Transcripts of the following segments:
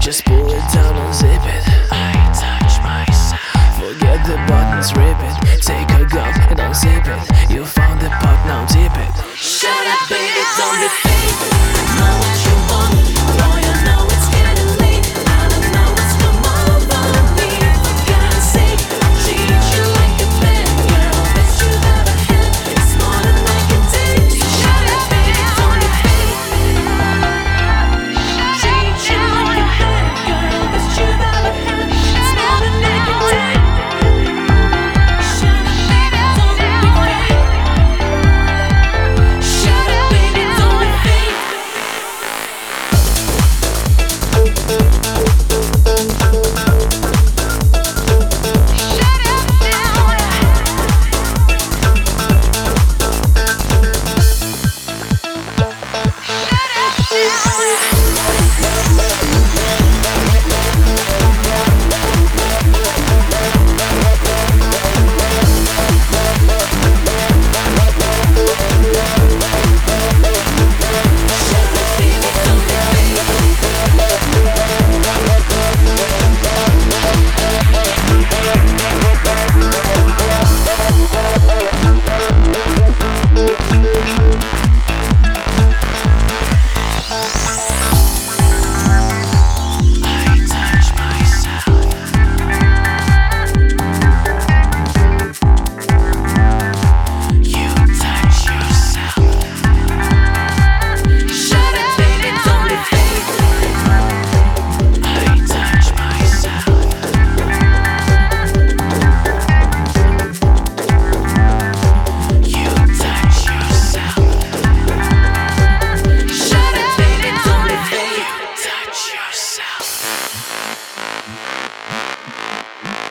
just pull it down, and unzip it. I touch myself. Forget the buttons, rip it. Take a gun and unzip it.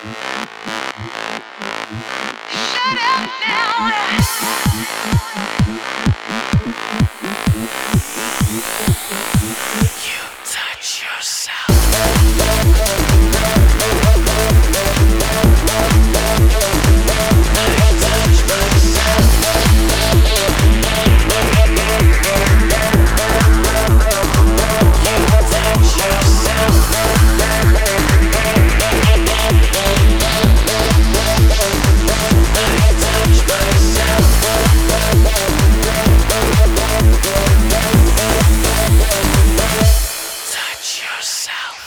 Shut up now. yourself.